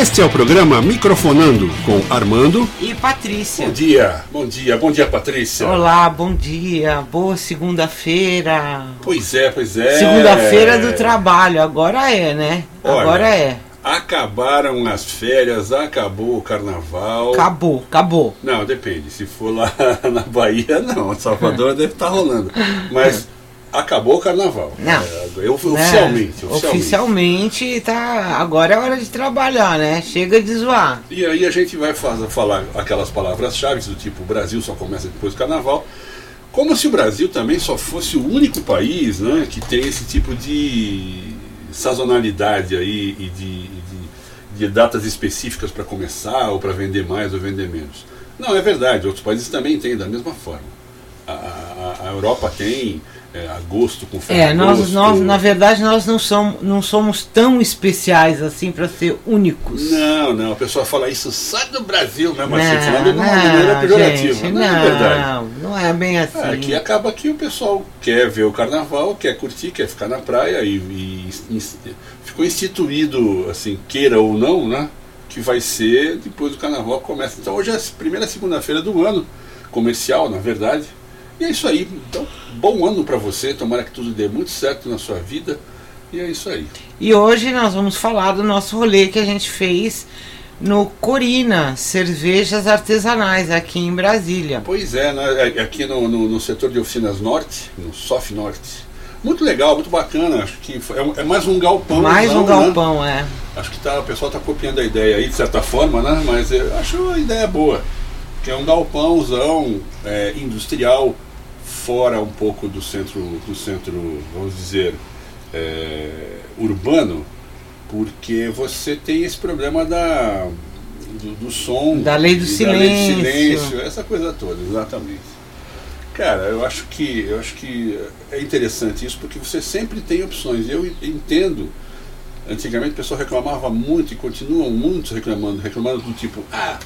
Este é o programa Microfonando com Armando e Patrícia. Bom dia, bom dia, bom dia, Patrícia. Olá, bom dia, boa segunda-feira. Pois é, pois é. Segunda-feira do trabalho, agora é, né? Olha, agora é. Acabaram as férias, acabou o carnaval. Acabou, acabou. Não, depende. Se for lá na Bahia, não. Salvador deve estar rolando. Mas acabou o carnaval. Não. É, eu, oficialmente, oficialmente. Oficialmente tá. Agora é hora de trabalhar, né? Chega de zoar. E aí a gente vai fazer, falar aquelas palavras-chave do tipo: o Brasil só começa depois do carnaval. Como se o Brasil também só fosse o único país né, que tem esse tipo de sazonalidade aí e de, de, de datas específicas para começar ou para vender mais ou vender menos. Não, é verdade, outros países também têm da mesma forma. A, a, a Europa tem, é, agosto com É, nós, nós, na verdade, nós não somos, não somos tão especiais assim para ser únicos. Não, não, a pessoa fala isso só do Brasil, né? Mas assim, falando de uma maneira pejorativa. Gente, não, não, é verdade. Não é bem assim. É, aqui acaba que o pessoal quer ver o carnaval, quer curtir, quer ficar na praia e, e, e ficou instituído, assim, queira ou não, né? Que vai ser depois do carnaval começa. Então hoje é a primeira segunda-feira do ano, comercial, na verdade. E é isso aí. Então, bom ano para você. Tomara que tudo dê muito certo na sua vida. E é isso aí. E hoje nós vamos falar do nosso rolê que a gente fez no Corina, cervejas artesanais aqui em Brasília. Pois é, né? É, aqui no, no, no setor de oficinas norte, no SOF Norte. Muito legal, muito bacana. Acho que é, é mais um galpão. Mais não, um galpão, né? é. Acho que tá, o pessoal está copiando a ideia aí, de certa forma, né? Mas eu acho a ideia boa. Que é um galpãozão é, industrial fora um pouco do centro, do centro vamos dizer, é, urbano, porque você tem esse problema da, do, do som, da lei do, silêncio. Da lei do silêncio, essa coisa toda, exatamente. Cara, eu acho que eu acho que é interessante isso porque você sempre tem opções. Eu entendo. Antigamente o pessoal reclamava muito e continuam muitos reclamando, reclamando do tipo, ah,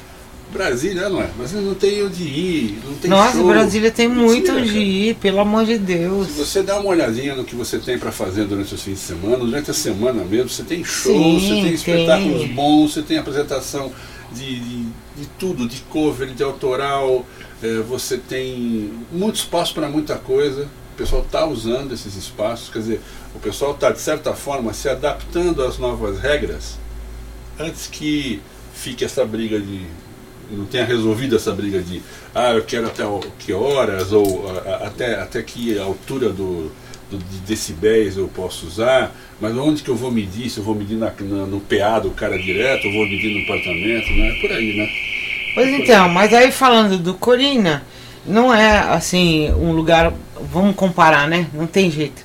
Brasília não é, mas não tem onde ir, não tem Nossa, show. Brasília tem Mentira, muito onde cara. ir, pelo amor de Deus. Se você dá uma olhadinha no que você tem para fazer durante os fins de semana, durante a semana mesmo, você tem show, Sim, você tem tem. espetáculos bons, você tem apresentação de, de, de tudo, de cover, de autoral, eh, você tem muito espaço para muita coisa. O pessoal está usando esses espaços, quer dizer, o pessoal está de certa forma se adaptando às novas regras antes que fique essa briga de não tenha resolvido essa briga de ah, eu quero até que horas ou a- até, até que altura do, do- de decibéis eu posso usar, mas onde que eu vou medir? Se eu vou medir na, na- no PA do cara direto, ou vou medir no apartamento, né? É por aí, né? Pois então, mas aí falando do Corina, não é assim um lugar, vamos comparar, né? Não tem jeito.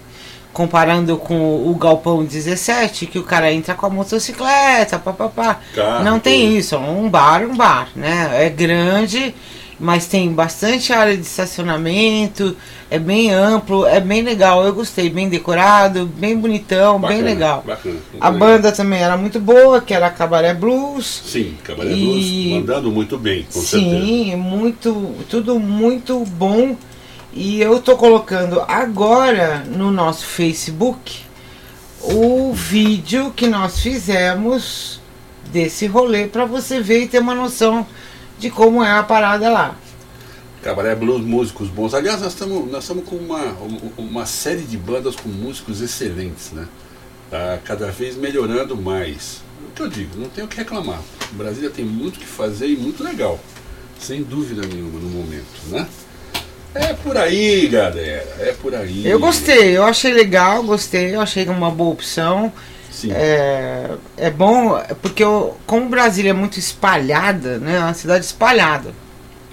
Comparando com o Galpão 17, que o cara entra com a motocicleta, papapá. Não tem isso, é um bar, um bar, né? É grande, mas tem bastante área de estacionamento, é bem amplo, é bem legal. Eu gostei, bem decorado, bem bonitão, bem Bacana, legal. Bacana, A banda também era muito boa, que era Cabaré Blues. Sim, Cabaré E- Blues mandando muito bem, com certeza. Sim, muito, tudo muito bom. E eu tô colocando agora no nosso Facebook o vídeo que nós fizemos desse rolê para você ver e ter uma noção de como é a parada lá. Cabaré Blues, músicos bons. Aliás, nós estamos nós com uma, uma série de bandas com músicos excelentes, né? Tá cada vez melhorando mais. O que eu digo, não tem o que reclamar. Brasília tem muito o que fazer e muito legal. Sem dúvida nenhuma no momento, né? É por aí, galera. É por aí. Eu gostei, eu achei legal, gostei, eu achei uma boa opção. Sim. É, é bom, porque eu, como Brasília é muito espalhada, né? É uma cidade espalhada.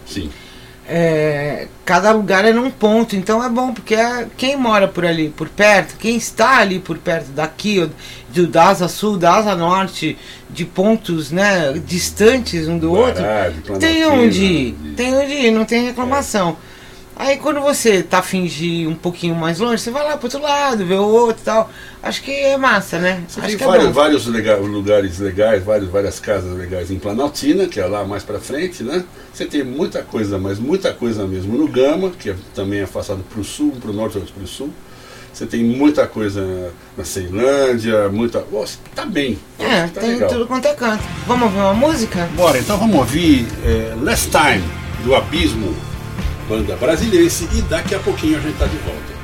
Sim. É, cada lugar é num ponto, então é bom, porque é- quem mora por ali, por perto, quem está ali por perto daqui, do, da asa sul, da asa norte, de pontos né, distantes um do outro, Guará, de tem onde ir, tem onde ir, não tem reclamação. Aí quando você tá afim de ir um pouquinho mais longe, você vai lá pro outro lado, vê o outro e tal. Acho que é massa, né? Você Acho tem que vários, é vários lega- lugares legais, vários, várias casas legais em Planaltina, que é lá mais pra frente, né? Você tem muita coisa, mas muita coisa mesmo no Gama, que é, também é afastado pro sul, pro norte ou pro sul. Você tem muita coisa na Ceilândia, muita. Nossa, tá bem. É, tá tem legal. tudo quanto é canto. Vamos ouvir uma música? Bora, então vamos ouvir é, Last Time, do Abismo, banda brasileirense, e daqui a pouquinho a gente tá de volta.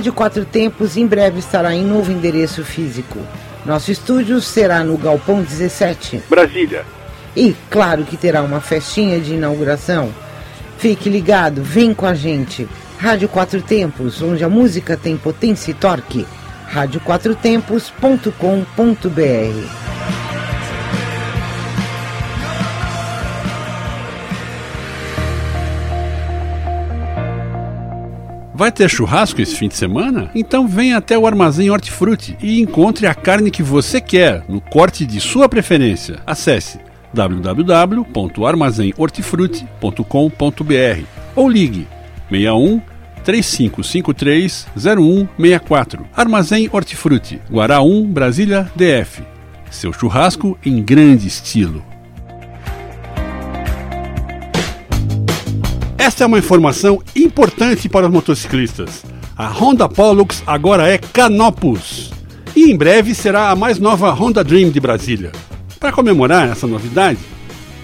Rádio Quatro Tempos em breve estará em novo endereço físico. Nosso estúdio será no Galpão 17. Brasília. E claro que terá uma festinha de inauguração. Fique ligado, vem com a gente. Rádio Quatro Tempos, onde a música tem potência e torque. radioquatrotempos.com.br Vai ter churrasco esse fim de semana? Então venha até o Armazém Hortifruti e encontre a carne que você quer no corte de sua preferência. Acesse www.armazenhortifruti.com.br ou ligue 61 3553 0164. Armazém Hortifruti, Guará 1, Brasília, DF. Seu churrasco em grande estilo. Esta é uma informação importante para os motociclistas. A Honda Pollux agora é Canopus e em breve será a mais nova Honda Dream de Brasília. Para comemorar essa novidade,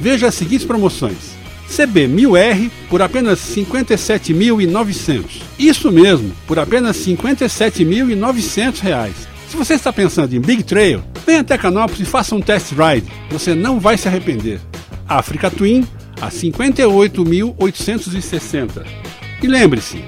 veja as seguintes promoções: CB 1000R por apenas 57.900. Isso mesmo, por apenas 57.900 reais. Se você está pensando em Big Trail, venha até Canopus e faça um test ride. Você não vai se arrepender. Africa Twin a 58.860. E lembre-se,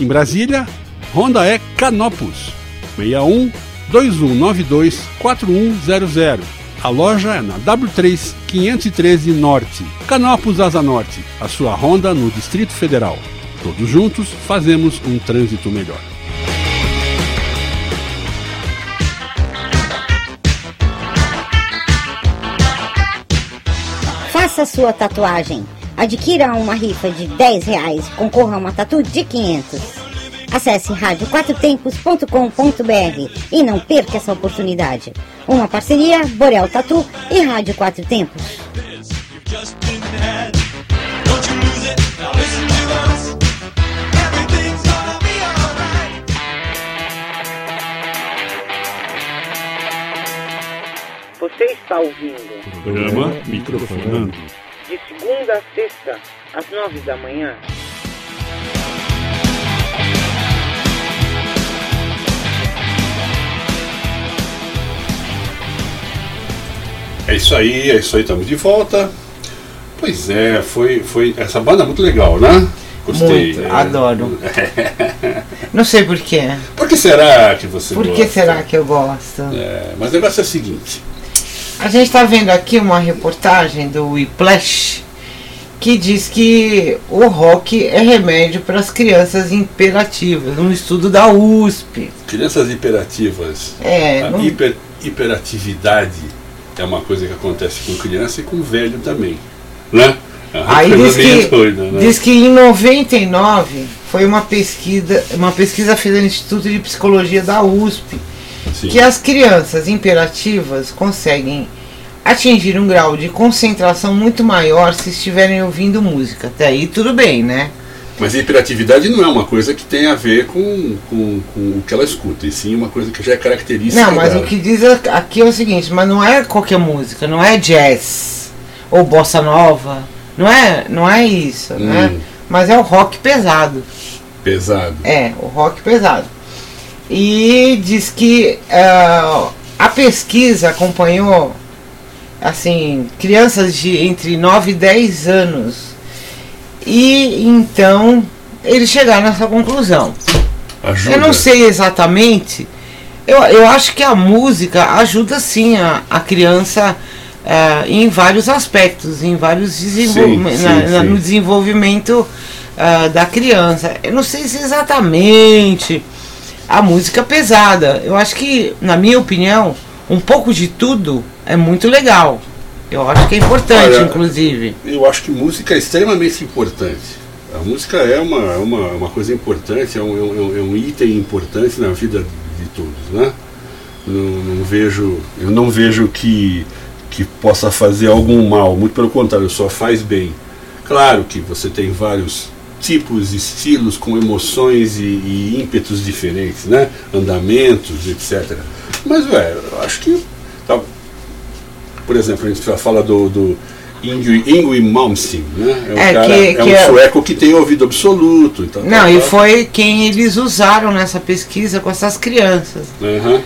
em Brasília, Honda é Canopus 61 2192 4100. A loja é na W3 513 Norte, Canopus Asa Norte, a sua Honda no Distrito Federal. Todos juntos fazemos um trânsito melhor. Faça sua tatuagem. Adquira uma rifa de 10 reais concorra a uma tatu de 500. Acesse radioquatrotempos.com.br e não perca essa oportunidade. Uma parceria Borel Tatu e Rádio Quatro Tempos. Você está ouvindo Programa Microfonando. de segunda a sexta, às nove da manhã. É isso aí, é isso aí, estamos de volta. Pois é, foi, foi essa banda é muito legal, né? Gostei. Muito, é. adoro. Não sei porquê. Por que será que você Por que gosta? será que eu gosto? É, mas o negócio é o seguinte. A gente está vendo aqui uma reportagem do Whiplash que diz que o rock é remédio para as crianças imperativas, um estudo da USP. Crianças hiperativas. É, a não- hiper, hiperatividade é uma coisa que acontece com criança e com velho também. Né? É Aí diz que, doida, né? diz que em 99 foi uma pesquisa, uma pesquisa feita no Instituto de Psicologia da USP, Sim. que as crianças imperativas conseguem atingir um grau de concentração muito maior se estiverem ouvindo música. Até aí tudo bem, né? Mas a hiperatividade não é uma coisa que tem a ver com, com, com o que ela escuta, e sim uma coisa que já é característica Não, mas dela. o que diz aqui é o seguinte, mas não é qualquer música, não é jazz ou bossa nova, não é, não é isso, né? Hum. Mas é o rock pesado. Pesado. É, o rock pesado. E diz que ah, a pesquisa acompanhou assim, crianças de entre 9 e 10 anos. E então eles chegaram nessa conclusão. Ajuda. Eu não sei exatamente. Eu, eu acho que a música ajuda sim a, a criança eh, em vários aspectos, em vários desenvolvimentos, no desenvolvimento ah, da criança. Eu não sei se exatamente a música pesada. Eu acho que, na minha opinião, um pouco de tudo é muito legal. Eu acho que é importante, Olha, inclusive. Eu acho que música é extremamente importante. A música é uma, uma, uma coisa importante, é um, é, um, é um item importante na vida de todos, né? Não, não vejo, eu não vejo que, que possa fazer algum mal, muito pelo contrário, só faz bem. Claro que você tem vários tipos, estilos com emoções e, e ímpetos diferentes, né? Andamentos, etc. Mas, ué, eu acho que. tá, por exemplo, a gente fala do, do Ingrid Malmsteen, né? É um, É, cara, que- é um que é- sueco que tem ouvido absoluto. Então, Não, e foi quem eles usaram nessa pesquisa com essas crianças. Aham.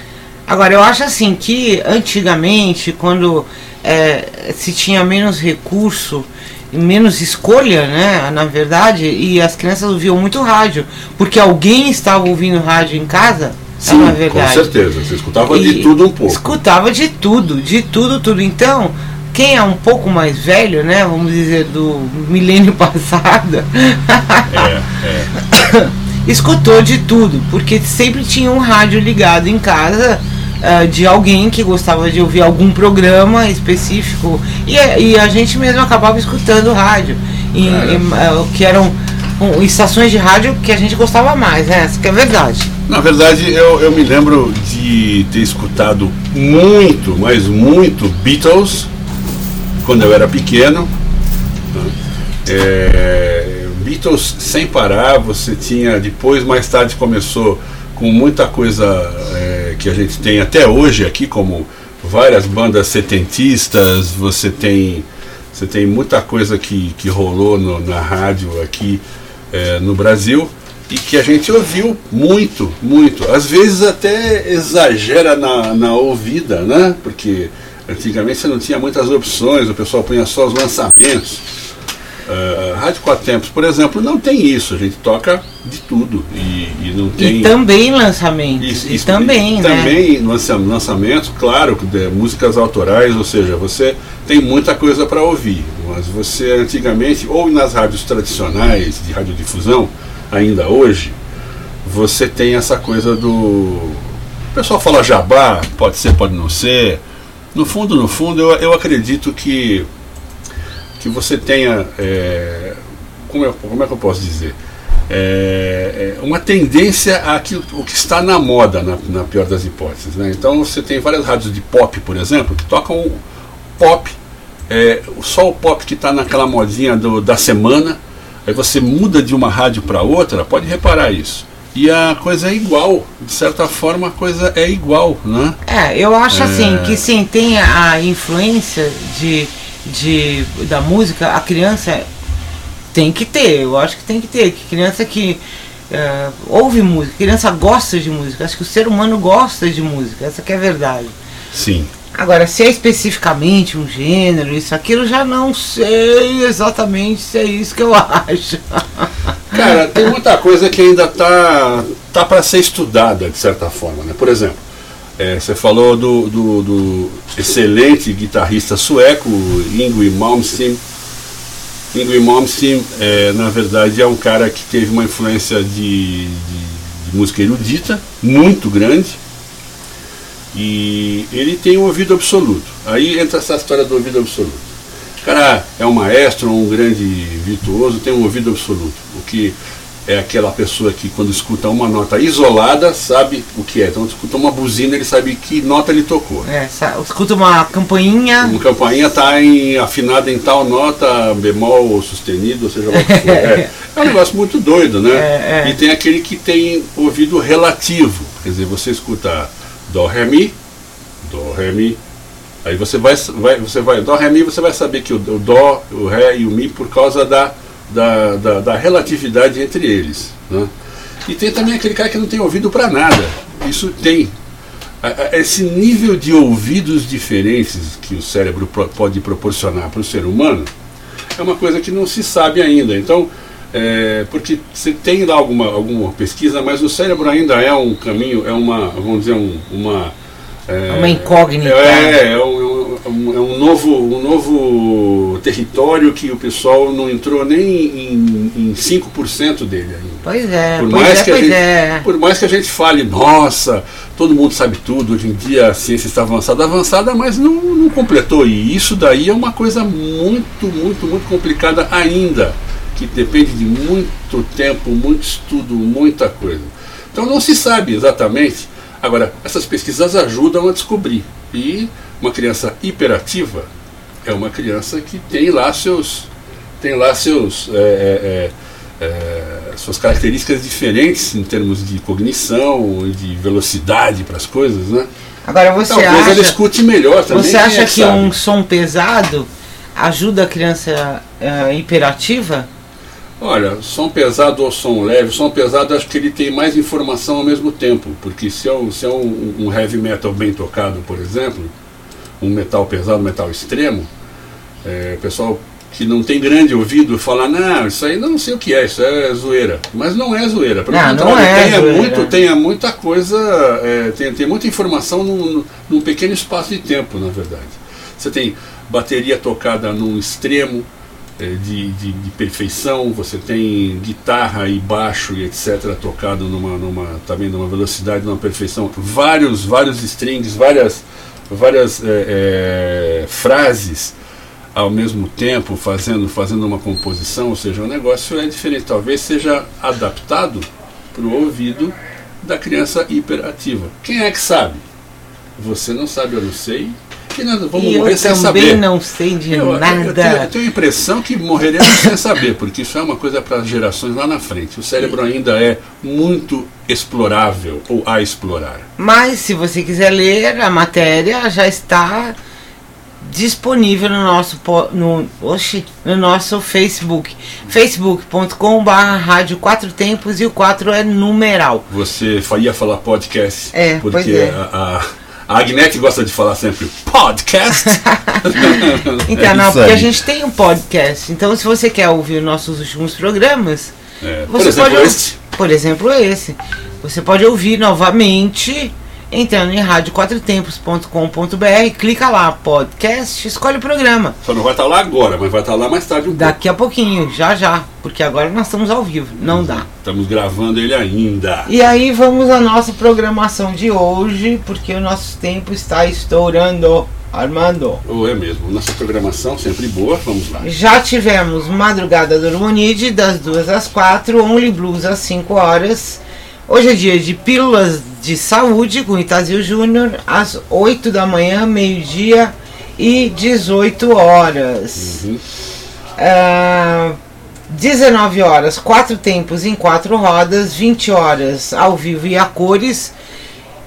Agora, eu acho assim que antigamente, quando é, se tinha menos recurso menos escolha, né, na verdade, e as crianças ouviam muito rádio, porque alguém estava ouvindo rádio em casa, Sim, na com verdade. certeza. Você escutava E de tudo um pouco. Escutava de tudo, de tudo, tudo. Então, quem é um pouco mais velho, né, vamos dizer, do milênio passado, É, é. escutou de tudo, porque sempre tinha um rádio ligado em casa ah, de alguém que gostava de ouvir algum programa específico e, a- e a gente mesmo acabava escutando rádio, em, É. em, ah, que eram um, estações de rádio que a gente gostava mais, né? Essa que é verdade. Na verdade, eu, eu me lembro de ter escutado muito, mas muito Beatles quando eu era pequeno. É, Beatles sem parar, você tinha, depois mais tarde começou com muita coisa é, que a gente tem até hoje aqui, como várias bandas setentistas, você tem, você tem muita coisa que, que rolou no- na rádio aqui é, no Brasil e que a gente ouviu muito, muito. Às vezes até exagera na, na ouvida, né? Porque antigamente você não tinha muitas opções, o pessoal punha só os lançamentos. Uh, Rádio Quatro Tempos, por exemplo, não tem isso. A gente toca de tudo e, e não tem. E também lançamentos. E também, e né? Também lançamentos, claro, de músicas autorais, ou seja, você tem muita coisa para ouvir. Mas você antigamente, ou nas rádios tradicionais de radiodifusão, ainda hoje, você tem essa coisa do. O pessoal fala jabá, pode ser, pode não ser. No fundo, no fundo, eu, eu acredito que que você tenha, é, como, é, como é que eu posso dizer, é, é uma tendência àquilo o que está na moda, na, na, pior das hipóteses. Né? Então você tem várias rádios de pop, por exemplo, que tocam pop, é, só o pop que está naquela modinha do, da semana, aí você muda de uma rádio para outra, pode reparar isso. E a coisa é igual, de certa forma a coisa é igual, né? É, eu acho assim é. que sim, tem a influência de de, da música, a criança tem que ter, eu acho que tem que ter. Que criança que uh, ouve música, criança gosta de música, acho que o ser humano gosta de música, essa que é a verdade. Sim. Agora, se é especificamente um gênero, isso, aquilo, já não sei exatamente se é isso que eu acho. Cara, tem muita coisa que ainda tá, tá para ser estudada, de certa forma. Né? Por exemplo, é, você falou do, do, do, excelente guitarrista sueco, Yngwie Malmsteen. Yngwie Malmsteen, é, na verdade, é um cara que teve uma influência de, de, de música erudita muito grande. E ele tem um ouvido absoluto. Aí entra essa história do ouvido absoluto. O cara é um maestro, um grande virtuoso, tem um ouvido absoluto. O que é aquela pessoa que quando escuta uma nota isolada sabe o que é. Então escuta uma buzina, ele sabe que nota ele tocou. É, escuta uma campainha. Uma campainha está em, afinada em tal nota, bemol ou sustenido, ou seja lá o que for. É, é um negócio muito doido, né? É, é. E tem aquele que tem ouvido relativo. Quer dizer, você escuta Dó, Ré, Mi, Dó, Ré, Mi. Aí você vai, vai, você vai, Dó, Ré, Mi, você vai saber que o, o Dó, o Ré e o Mi por causa da da, da, da relatividade entre eles. Né? E tem também aquele cara que não tem ouvido para nada. Isso tem. Esse nível de ouvidos diferentes que o cérebro pode proporcionar para o ser humano é uma coisa que não se sabe ainda. Então, é, porque você tem lá alguma, alguma pesquisa, mas o cérebro ainda é um caminho, é uma, vamos dizer, um, uma. É, uma incógnita. É, é um, um, é um novo, um novo território que o pessoal não entrou nem em, em 5% dele ainda. Pois é, por pois mais é, que a gente, é. Por mais que a gente fale, nossa, todo mundo sabe tudo, hoje em dia a ciência está avançada, avançada, mas não, não completou. E isso daí é uma coisa muito, muito, muito complicada ainda, que depende de muito tempo, muito estudo, muita coisa. Então não se sabe exatamente. Agora, essas pesquisas ajudam a descobrir. E uma criança hiperativa é uma criança que tem lá seus tem lá seus é, é, é, é suas características diferentes em termos de cognição de velocidade para as coisas, né? Agora você Talvez acha, ela escute melhor também. Você acha que sabe? um som pesado ajuda a criança é, hiperativa? Olha, som pesado ou som leve, som pesado acho que ele tem mais informação ao mesmo tempo, porque se é um, se é um, um heavy metal bem tocado, por exemplo, um metal pesado, um metal extremo, é, pessoal que não tem grande ouvido fala, não, isso aí não sei o que é, isso é zoeira. Mas não é zoeira. Pelo não, não é tenha, muito, tenha muita coisa, é, tem, tem muita informação num, num pequeno espaço de tempo, na verdade. Você tem bateria tocada num extremo é, de, de, de, perfeição, você tem guitarra e baixo e etc. tocado numa, numa, também numa velocidade, numa perfeição, vários, vários strings, várias várias é, é, frases ao mesmo tempo, fazendo, fazendo uma composição, ou seja, o negócio é diferente. Talvez seja adaptado para o ouvido da criança hiperativa. Quem é que sabe? Você não sabe, eu não sei. Que nada, vamos e morrer eu sem também saber. não sei de eu, nada. Eu, tenho, eu tenho a impressão que morreremos sem saber, porque isso é uma coisa para as gerações lá na frente. O cérebro ainda é muito explorável ou a explorar. Mas se você quiser ler a matéria, já está disponível no nosso no, oxi, no nosso Facebook facebook.com.br rádio quatro tempos e o 4 é numeral você ia falar podcast é, porque é. a, a A Agnete gosta de falar sempre podcast. Então, É não, isso porque a gente tem um podcast. Então, se você quer ouvir nossos últimos programas, É, por você exemplo, pode. esse. Por exemplo, esse. Você pode ouvir novamente entrando em radioquatrotempos.com.br, clica lá, podcast, escolhe o programa. Só não vai estar lá agora, mas vai estar lá mais tarde um pouco. Daqui a pouquinho, já já, porque agora nós estamos ao vivo, não dá. Estamos gravando ele ainda. E aí vamos à nossa programação de hoje, porque o nosso tempo está estourando. Armando. Ou é mesmo, nossa programação sempre boa, vamos lá. Já tivemos Madrugada do Harmonide das 2 às 4, Only Blues às 5 horas. Hoje é dia de Pílulas de Saúde com Itazil Júnior às 8 da manhã, meio-dia e 18 horas. Uhum. Ah, 19 horas, quatro tempos em quatro rodas, 20 horas ao vivo e a cores.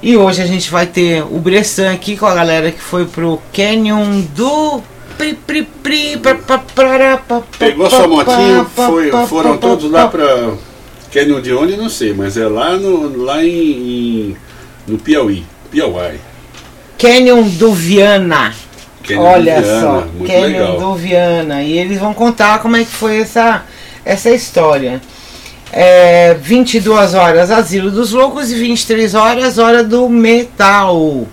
E hoje a gente vai ter o Bressan aqui com a galera que foi pro Canyon do. Pri, pri, pri, pra, Pegou sua motinho, foi- foram todos lá pa. para Canyon de onde, não sei, mas é lá, no, lá em, em- no Piauí. Piauí. Canyon do Viana. Canyon Olha de Viana, só, Canyon legal. do Viana. E eles vão contar como é que foi essa, essa história. É, 22 horas Asilo dos Loucos e 23 horas Hora do Metal.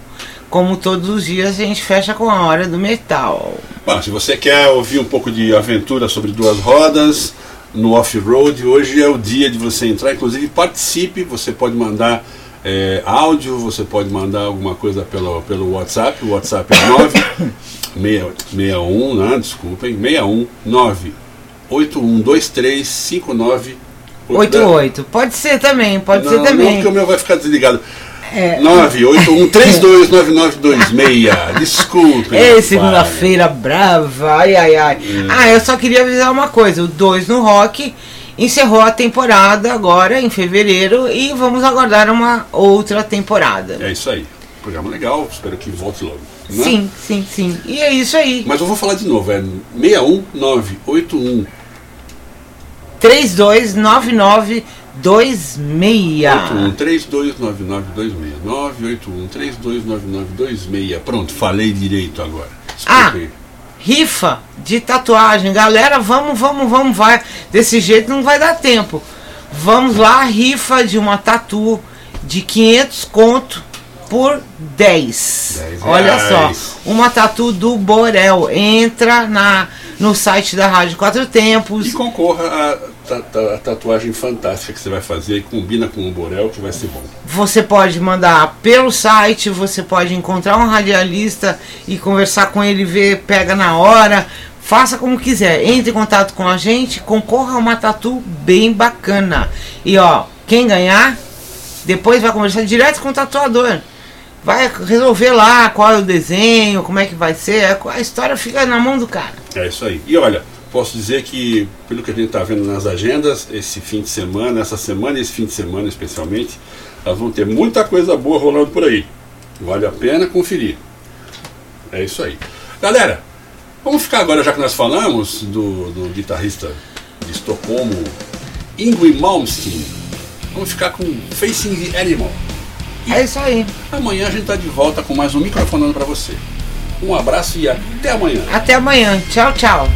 Como todos os dias a gente fecha com a Hora do Metal. Bom, se você quer ouvir um pouco de aventura sobre duas rodas no off-road, hoje é o dia de você entrar. Inclusive, participe. Você pode mandar é, áudio, você pode mandar alguma coisa pelo, pelo WhatsApp. O WhatsApp é 961, né? Desculpem, 61 98123 59 88. Pode ser também, pode não, ser Não, também. porque o meu vai ficar desligado. É. 981329926. Desculpem. Ei, rapaz. segunda-feira brava, ai ai ai. Ah, eu só queria avisar uma coisa: o 2 no Rock encerrou a temporada agora em fevereiro e vamos aguardar uma outra temporada. É isso aí. Programa legal, espero que volte logo. né? Sim, sim, sim. E é isso aí. Mas eu vou falar de novo, é 61981 329926. 329926 981 329926 Pronto, falei direito agora. Ah. Desculpem. Rifa de tatuagem. Galera, vamos, vamos, vamos, vai. Desse jeito não vai dar tempo. Vamos lá, rifa de uma tatu de 500 conto por 10. 10 Olha só, uma tatu do Borel. Entra na no site da Rádio Quatro Tempos. E concorra ta- ta- a tatuagem fantástica que você vai fazer e combina com o Borel, que vai ser bom. Você pode mandar pelo site, você pode encontrar um radialista e conversar com ele, ver, pega na hora. Faça como quiser. Entre em contato com a gente, concorra a uma tatu bem bacana. E ó, quem ganhar, depois vai conversar direto com o tatuador. Vai resolver lá qual é o desenho, como é que vai ser. A história fica na mão do cara. É isso aí. E olha, posso dizer que, pelo que a gente está vendo nas agendas, esse fim de semana, essa semana e esse fim de semana especialmente, nós vamos ter muita coisa boa rolando por aí. Vale a pena conferir. É isso aí. Galera, vamos ficar agora, já que nós falamos do, do guitarrista de Estocolmo, Ingrid Malmsteen. Vamos ficar com Facing the Animal. É isso aí. Amanhã a gente está de volta com mais um microfonando para você. Um abraço e até amanhã. Até amanhã. Tchau, tchau.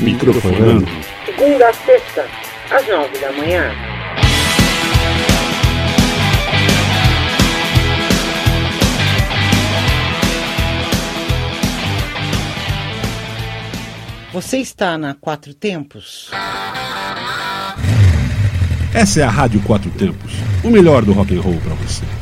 Microfonando. segunda a sexta, às nove da manhã. Você está na Quatro Tempos? Essa é a Rádio Quatro Tempos, o melhor do rock and roll para você.